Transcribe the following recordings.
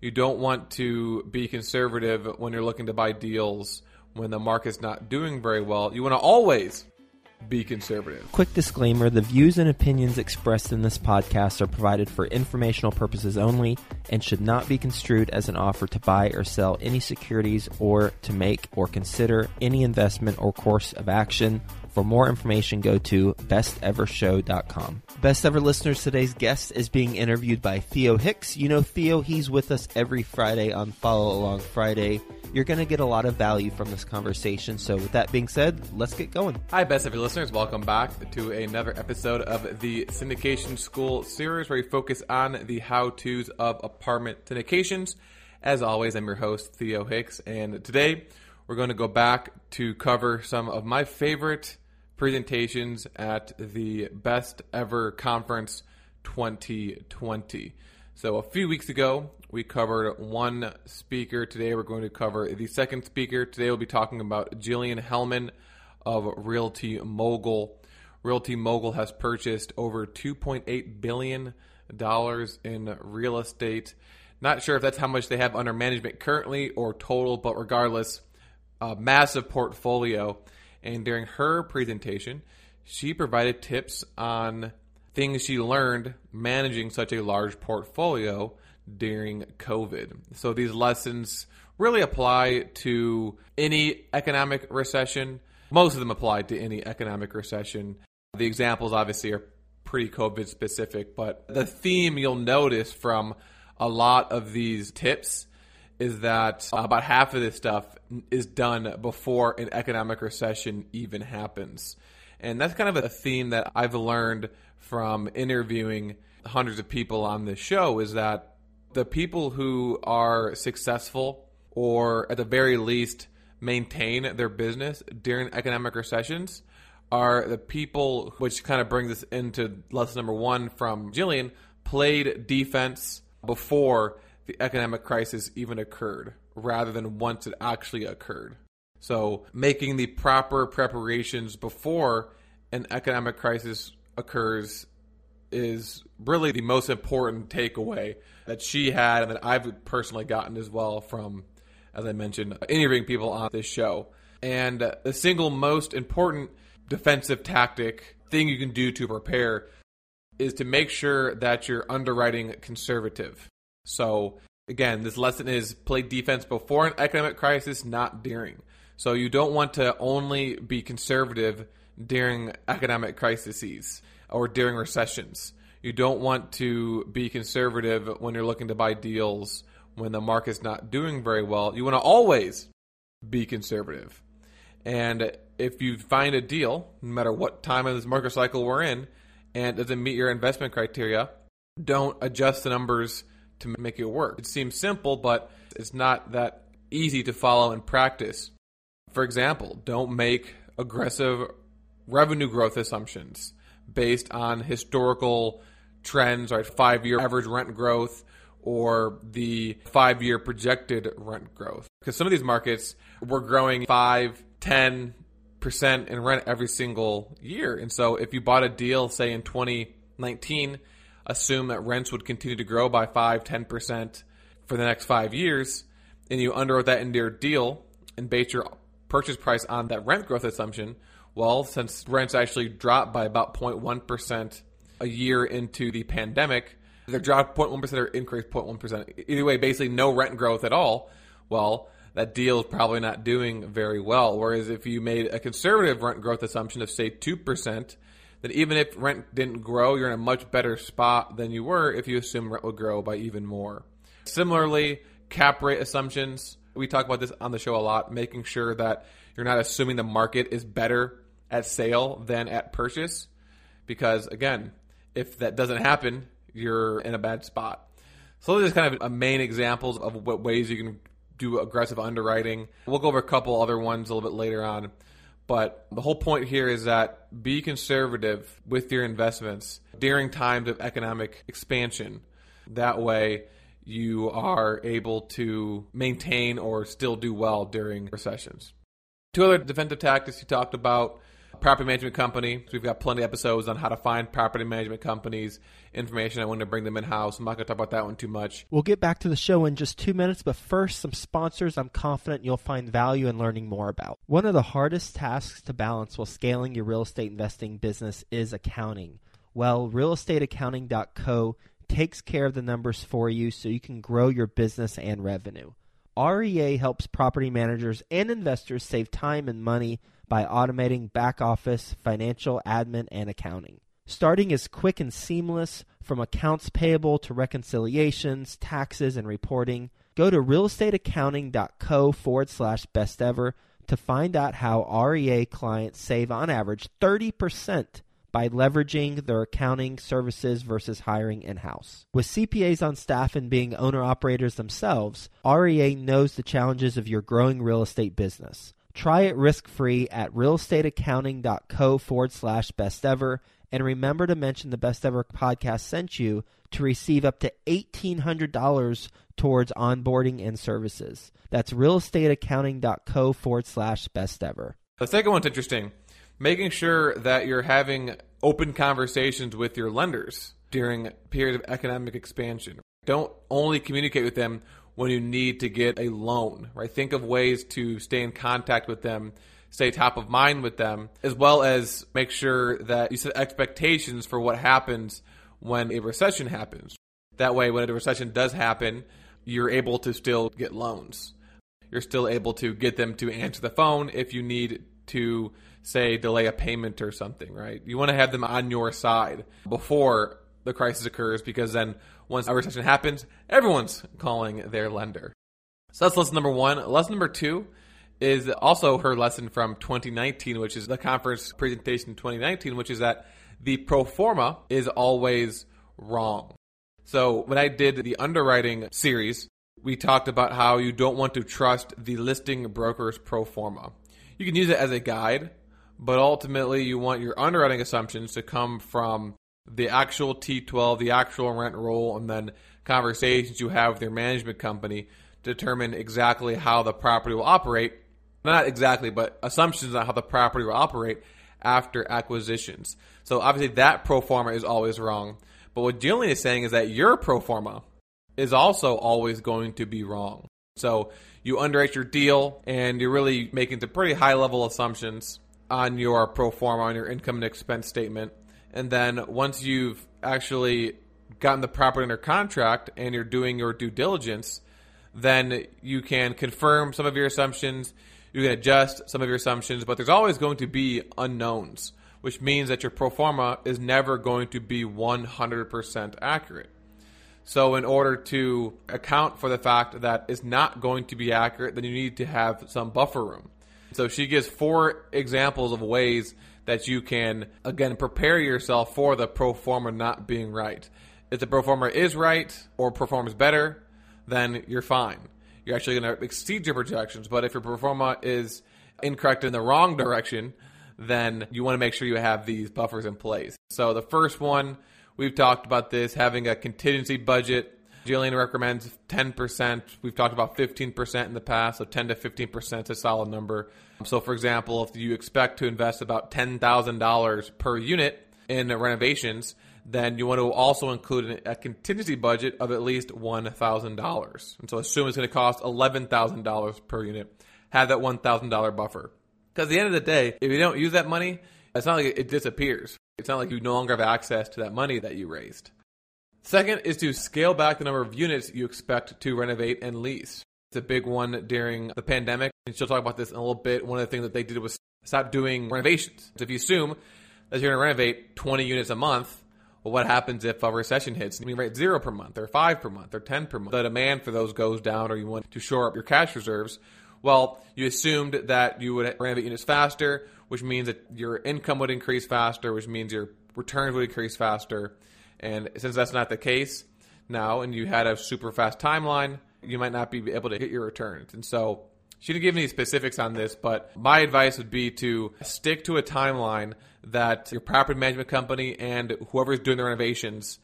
You don't want to be conservative when you're looking to buy deals when the market's not doing very well. You want to always be conservative. Quick disclaimer the views and opinions expressed in this podcast are provided for informational purposes only and should not be construed as an offer to buy or sell any securities or to make or consider any investment or course of action. For more information, go to bestevershow.com. Best ever listeners, today's guest is being interviewed by Theo Hicks. You know Theo, he's with us every Friday on Follow Along Friday. You're going to get a lot of value from this conversation. So, with that being said, let's get going. Hi, best Ever listeners. Welcome back to another episode of the Syndication School series where we focus on the how to's of apartment syndications. As always, I'm your host, Theo Hicks, and today we're going to go back to cover some of my favorite presentations at the Best Ever Conference 2020. So, a few weeks ago, we covered one speaker. Today, we're going to cover the second speaker. Today, we'll be talking about Jilliene Helman of Realty Mogul. Realty Mogul has purchased over $2.8 billion in real estate. Not sure if that's how much they have under management currently or total, but regardless, a massive portfolio. And during her presentation, she provided tips on things she learned managing such a large portfolio during COVID. So these lessons really apply to any economic recession. Most of them apply to any economic recession. The examples obviously are pretty COVID specific, but the theme you'll notice from a lot of these tips is that about half of this stuff is done before an economic recession even happens. And that's kind of a theme that I've learned from interviewing hundreds of people on this show is that the people who are successful or at the very least maintain their business during economic recessions are the people which kind of brings us into lesson number one from Jilliene played defense before the economic crisis even occurred rather than once it actually occurred. So, making the proper preparations before an economic crisis occurs is really the most important takeaway that she had and that I've personally gotten as well from, as I mentioned, interviewing people on this show. And the single most important defensive tactic thing you can do to prepare is to make sure that you're underwriting conservative. So, again, this lesson is play defense before an economic crisis, not during. So, you don't want to only be conservative during economic crises or during recessions. You don't want to be conservative when you're looking to buy deals when the market's not doing very well. You want to always be conservative. And if you find a deal, no matter what time of this market cycle we're in, and it doesn't meet your investment criteria, don't adjust the numbers to make it work. It seems simple, but it's not that easy to follow in practice. For example, don't make aggressive revenue growth assumptions based on historical trends, right? Five year average rent growth or the five year projected rent growth. Because some of these markets were growing 5, 10% in rent every single year. And so if you bought a deal, say in 2019, assume that rents would continue to grow by 5, 10% for the next five years, and you underwrote that into your deal and base your purchase price on that rent growth assumption, well, since rents actually dropped by about 0.1% a year into the pandemic, they dropped 0.1% or increased 0.1%. Either way, basically no rent growth at all. Well, that deal is probably not doing very well. Whereas if you made a conservative rent growth assumption of, say, 2%, then even if rent didn't grow, you're in a much better spot than you were if you assume rent will grow by even more. Similarly, cap rate assumptions. We talk about this on the show a lot, making sure that you're not assuming the market is better at sale than at purchase. Because again, if that doesn't happen, you're in a bad spot. So those are just kind of main examples of what ways you can do aggressive underwriting. We'll go over a couple other ones a little bit later on. But the whole point here is that be conservative with your investments during times of economic expansion. That way, you are able to maintain or still do well during recessions. Two other defensive tactics you talked about property management company. We've got plenty of episodes on how to find property management companies, information on when to bring them in house. I'm not going to talk about that one too much. We'll get back to the show in just two minutes, but first, some sponsors I'm confident you'll find value in learning more about. One of the hardest tasks to balance while scaling your real estate investing business is accounting. Well, realestateaccounting.co takes care of the numbers for you so you can grow your business and revenue. REA helps property managers and investors save time and money by automating back office, financial, admin, and accounting. Starting is quick and seamless from accounts payable to reconciliations, taxes, and reporting. Go to realestateaccounting.co forward slash best ever to find out how REA clients save on average 30% by leveraging their accounting services versus hiring in house. With CPAs on staff and being owner operators themselves, REA knows the challenges of your growing real estate business. Try it risk free at realestateaccounting.co forward slash best ever. And remember to mention the Best Ever podcast sent you to receive up to $1,800 towards onboarding and services. That's realestateaccounting.co forward slash best ever. The second one's interesting making sure that you're having open conversations with your lenders during periods of economic expansion. Don't only communicate with them when you need to get a loan, right? Think of ways to stay in contact with them, stay top of mind with them, as well as make sure that you set expectations for what happens when a recession happens. That way, when a recession does happen, you're able to still get loans. You're still able to get them to answer the phone if you need to say delay a payment or something, right? You want to have them on your side before the crisis occurs because then once a recession happens, everyone's calling their lender. So that's lesson number one. Lesson number two is also her lesson from 2019, which is the conference presentation 2019, which is that the pro forma is always wrong. So when I did the underwriting series, we talked about how you don't want to trust the listing broker's pro forma. You can use it as a guide, but ultimately you want your underwriting assumptions to come from the actual T12, the actual rent roll, and then conversations you have with your management company determine exactly how the property will operate. Not exactly, but assumptions on how the property will operate after acquisitions. So obviously that pro forma is always wrong. But what Jilliene is saying is that your pro forma is also always going to be wrong. So you underwrite your deal and you're really making some pretty high level assumptions on your pro forma, on your income and expense statement. And then once you've actually gotten the property under contract and you're doing your due diligence, then you can confirm some of your assumptions. You can adjust some of your assumptions, but there's always going to be unknowns, which means that your pro forma is never going to be 100% accurate. So, in order to account for the fact that it's not going to be accurate, then you need to have some buffer room. So, she gives four examples of ways that you can, again, prepare yourself for the pro forma not being right. If the pro forma is right or performs better, then you're fine. You're actually going to exceed your projections. But if your pro forma is incorrect in the wrong direction, then you want to make sure you have these buffers in place. So, the first one, We've talked about this, having a contingency budget. Jilliene recommends 10%. We've talked about 15% in the past, so 10 to 15% is a solid number. So, for example, if you expect to invest about $10,000 per unit in renovations, then you want to also include a contingency budget of at least $1,000. And so assume it's going to cost $11,000 per unit. Have that $1,000 buffer. Because at the end of the day, if you don't use that money, it's not like it disappears. It's not like you no longer have access to that money that you raised. Second is to scale back the number of units you expect to renovate and lease. It's a big one during the pandemic, and she'll talk about this in a little bit. One of the things that they did was stop doing renovations. So if you assume that you're going to renovate 20 units a month, well, what happens if a recession hits you rate zero per month, or five per month, or 10 per month? The demand for those goes down, or you want to shore up your cash reserves. Well, you assumed that you would renovate units faster, which means that your income would increase faster, which means your returns would increase faster. And since that's not the case now, and you had a super fast timeline, you might not be able to hit your returns. And so she didn't give any specifics on this, but my advice would be to stick to a timeline that your property management company and whoever's doing the renovations.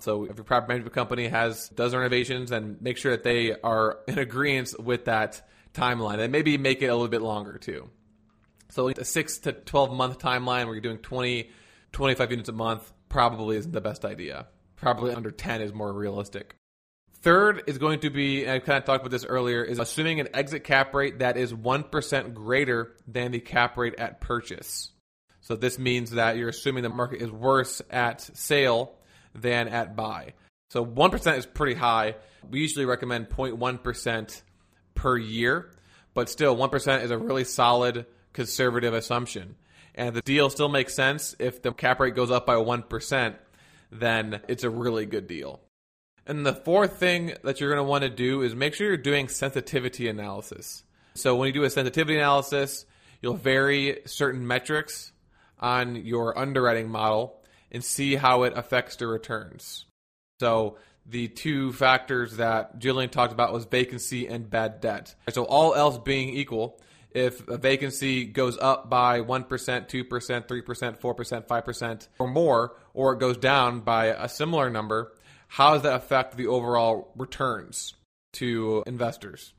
So if your property management company has does renovations, then make sure that they are in agreement with that timeline and maybe make it a little bit longer too. So a six to 12 month timeline where you're doing 20, 25 units a month probably isn't the best idea. Probably under 10 is more realistic. Third is going to be, and I kind of talked about this earlier, is assuming an exit cap rate that is 1% greater than the cap rate at purchase. So this means that you're assuming the market is worse at sale than at buy. So 1% is pretty high. We usually recommend 0.1% per year, but still 1% is a really solid conservative assumption. And the deal still makes sense if the cap rate goes up by 1%, then it's a really good deal. And the fourth thing that you're going to want to do is make sure you're doing sensitivity analysis. So when you do a sensitivity analysis, you'll vary certain metrics on your underwriting model and see how it affects the returns. So the two factors that Jilliene talked about was vacancy and bad debt. So all else being equal, if a vacancy goes up by 1%, 2%, 3%, 4%, 5% or more, or it goes down by a similar number, how does that affect the overall returns to investors?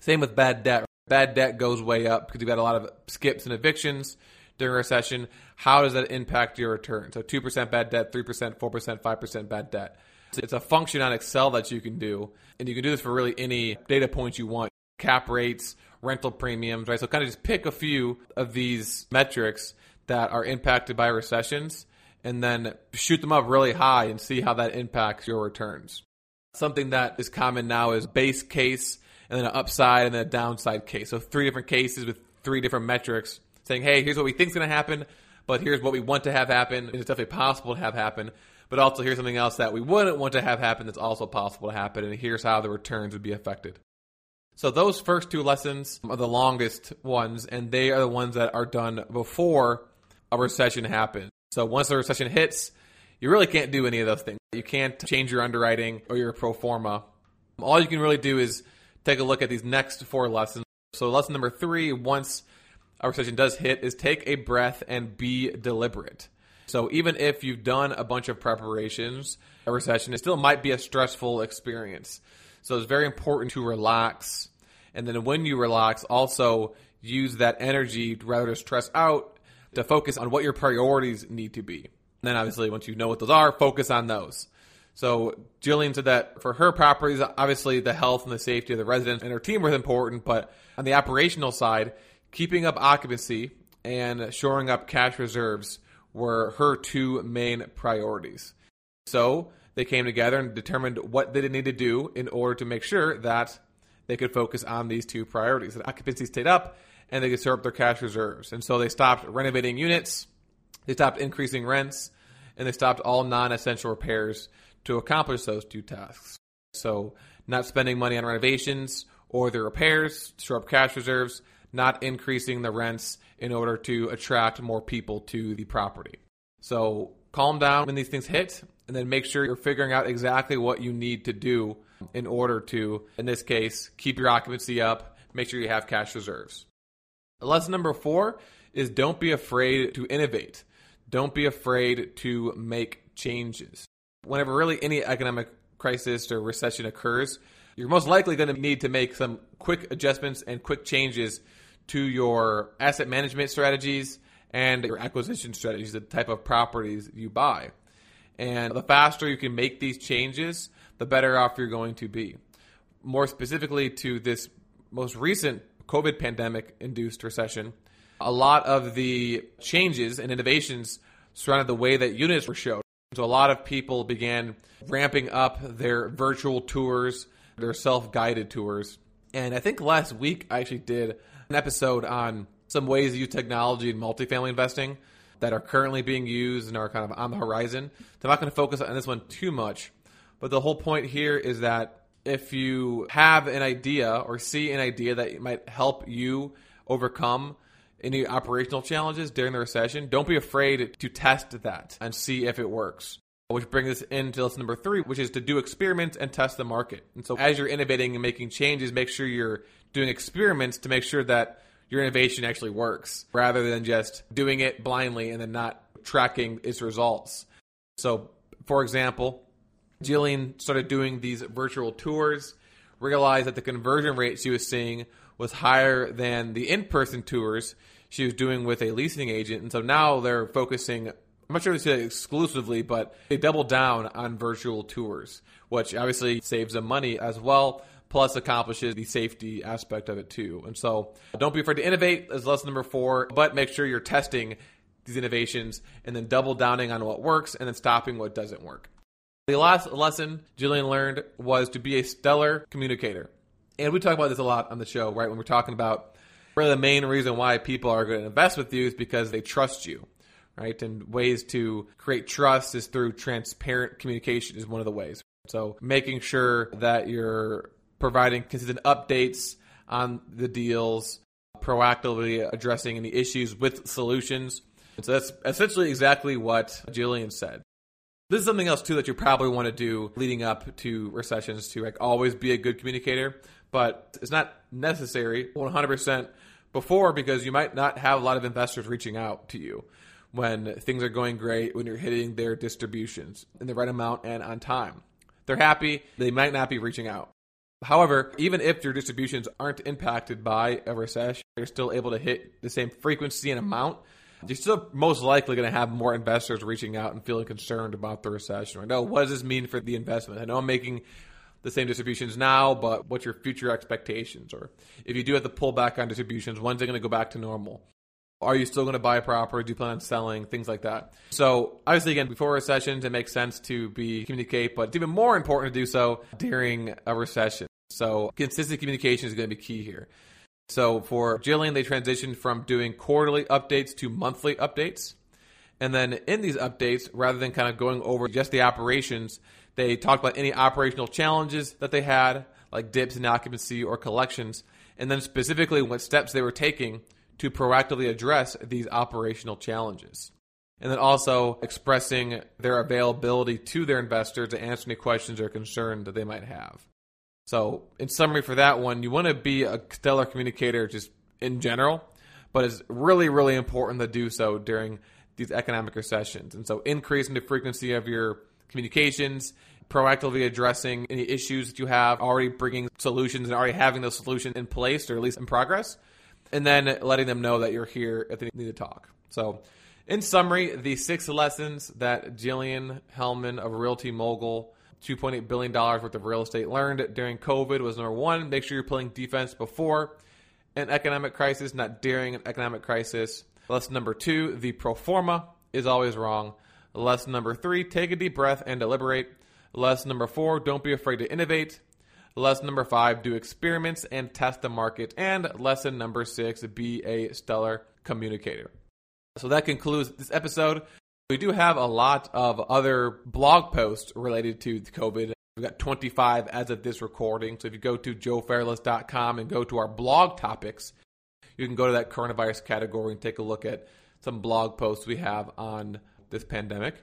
Same with bad debt. Bad debt goes way up because you've got a lot of skips and evictions during a recession. How does that impact your return? So 2% bad debt, 3%, 4%, 5% bad debt. It's a function on Excel that you can do, and you can do this for really any data points you want cap rates, rental premiums, right? So kind of just pick a few of these metrics that are impacted by recessions and then shoot them up really high and see how that impacts your returns. Something that is common now is base case and then an upside and then a downside case. So three different cases with three different metrics saying, hey, here's what we think is going to happen, but here's what we want to have happen. And it's definitely possible to have happen. But also here's something else that we wouldn't want to have happen that's also possible to happen. And here's how the returns would be affected. So those first two lessons are the longest ones, and they are the ones that are done before a recession happens. So once the recession hits, you really can't do any of those things. You can't change your underwriting or your pro forma. All you can really do is take a look at these next four lessons. So lesson number three, once a recession does hit, is take a breath and be deliberate. So even if you've done a bunch of preparations, a recession, it still might be a stressful experience. So it's very important to relax. And then when you relax, also use that energy rather to stress out to focus on what your priorities need to be. And then obviously once you know what those are, focus on those. So Jilliene said that for her properties, obviously the health and the safety of the residents and her team was important, but on the operational side, keeping up occupancy and shoring up cash reserves were her two main priorities. So they came together and determined what they need to do in order to make sure that they could focus on these two priorities. That occupancy stayed up and they could serve up their cash reserves. And so they stopped renovating units, they stopped increasing rents, and they stopped all non essential repairs to accomplish those two tasks. So, not spending money on renovations or the repairs to shore up cash reserves, not increasing the rents in order to attract more people to the property. So, calm down when these things hit and then make sure you're figuring out exactly what you need to do in order to, in this case, keep your occupancy up, make sure you have cash reserves. Lesson number four is don't be afraid to innovate. Don't be afraid to make changes. Whenever really any economic crisis or recession occurs, you're most likely going to need to make some quick adjustments and quick changes to your asset management strategies and your acquisition strategies, the type of properties you buy. And the faster you can make these changes, the better off you're going to be. More specifically to this most recent COVID pandemic induced recession, a lot of the changes and innovations surrounded the way that units were showed. So a lot of people began ramping up their virtual tours, their self guided tours. And I think last week I actually did an episode on some ways to use technology in multifamily investing that are currently being used and are kind of on the horizon. So I'm not going to focus on this one too much. But the whole point here is that if you have an idea or see an idea that might help you overcome any operational challenges during the recession, don't be afraid to test that and see if it works. Which brings us into lesson number three, which is to do experiments and test the market. And so, as you're innovating and making changes, make sure you're doing experiments to make sure that your innovation actually works rather than just doing it blindly and then not tracking its results. So, for example, Jilliene started doing these virtual tours, realized that the conversion rate she was seeing was higher than the in person tours she was doing with a leasing agent. And so now they're focusing, I'm not sure if say exclusively, but they double down on virtual tours, which obviously saves them money as well, plus accomplishes the safety aspect of it too. And so don't be afraid to innovate is lesson number four, but make sure you're testing these innovations and then double downing on what works and then stopping what doesn't work. The last lesson Jilliene learned was to be a stellar communicator. And we talk about this a lot on the show, right? When we're talking about really the main reason why people are going to invest with you is because they trust you, right? And ways to create trust is through transparent communication is one of the ways. So making sure that you're providing consistent updates on the deals, proactively addressing any issues with solutions. So that's essentially exactly what Jilliene said. This is something else too that you probably want to do leading up to recessions to like always be a good communicator, but it's not necessary 100% before because you might not have a lot of investors reaching out to you when things are going great, when you're hitting their distributions in the right amount and on time. They're happy, they might not be reaching out. However, even if your distributions aren't impacted by a recession, you're still able to hit the same frequency and mm-hmm. amount you're still most likely going to have more investors reaching out and feeling concerned about the recession. I know what does this mean for the investment? I know I'm making the same distributions now, but what's your future expectations? Or if you do have to pull back on distributions, when's it going to go back to normal? Are you still going to buy a property? Do you plan on selling? Things like that. So obviously, again, before recessions, it makes sense to be communicate, but it's even more important to do so during a recession. So consistent communication is going to be key here. So for Jilliene, they transitioned from doing quarterly updates to monthly updates. And then in these updates, rather than kind of going over just the operations, they talked about any operational challenges that they had, like dips in occupancy or collections, and then specifically what steps they were taking to proactively address these operational challenges. And then also expressing their availability to their investors to answer any questions or concerns that they might have. So, in summary, for that one, you want to be a stellar communicator just in general, but it's really, really important to do so during these economic recessions. And so, increasing the frequency of your communications, proactively addressing any issues that you have, already bringing solutions and already having those solutions in place or at least in progress, and then letting them know that you're here if they need to talk. So, in summary, the six lessons that Jilliene Helman of Realty Mogul $2.8 billion worth of real estate learned during COVID was number one, make sure you're playing defense before an economic crisis, not during an economic crisis. Lesson number two, the pro forma is always wrong. Lesson number three, take a deep breath and deliberate. Lesson number four, don't be afraid to innovate. Lesson number five, do experiments and test the market. And lesson number six, be a stellar communicator. So that concludes this episode. We do have a lot of other blog posts related to COVID. We've got 25 as of this recording. So if you go to joefairless.com and go to our blog topics, you can go to that coronavirus category and take a look at some blog posts we have on this pandemic.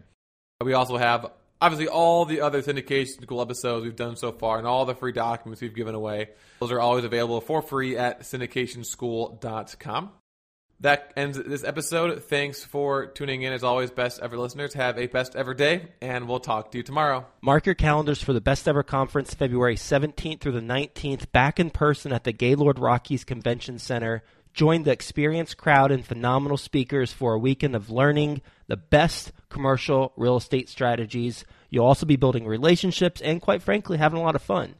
Uh, we also have obviously all the other syndication school episodes we've done so far and all the free documents we've given away. Those are always available for free at syndicationschool.com that ends this episode. Thanks for tuning in. As always, best ever listeners, have a best ever day, and we'll talk to you tomorrow. Mark your calendars for the Best Ever Conference, February 17th through the 19th, back in person at the Gaylord Rockies Convention Center. Join the experienced crowd and phenomenal speakers for a weekend of learning the best commercial real estate strategies. You'll also be building relationships and, quite frankly, having a lot of fun.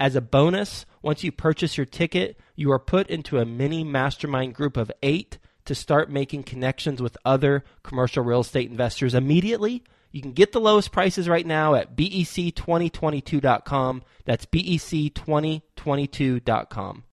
As a bonus, once you purchase your ticket, you are put into a mini mastermind group of eight to start making connections with other commercial real estate investors immediately. You can get the lowest prices right now at bec2022.com. That's bec2022.com.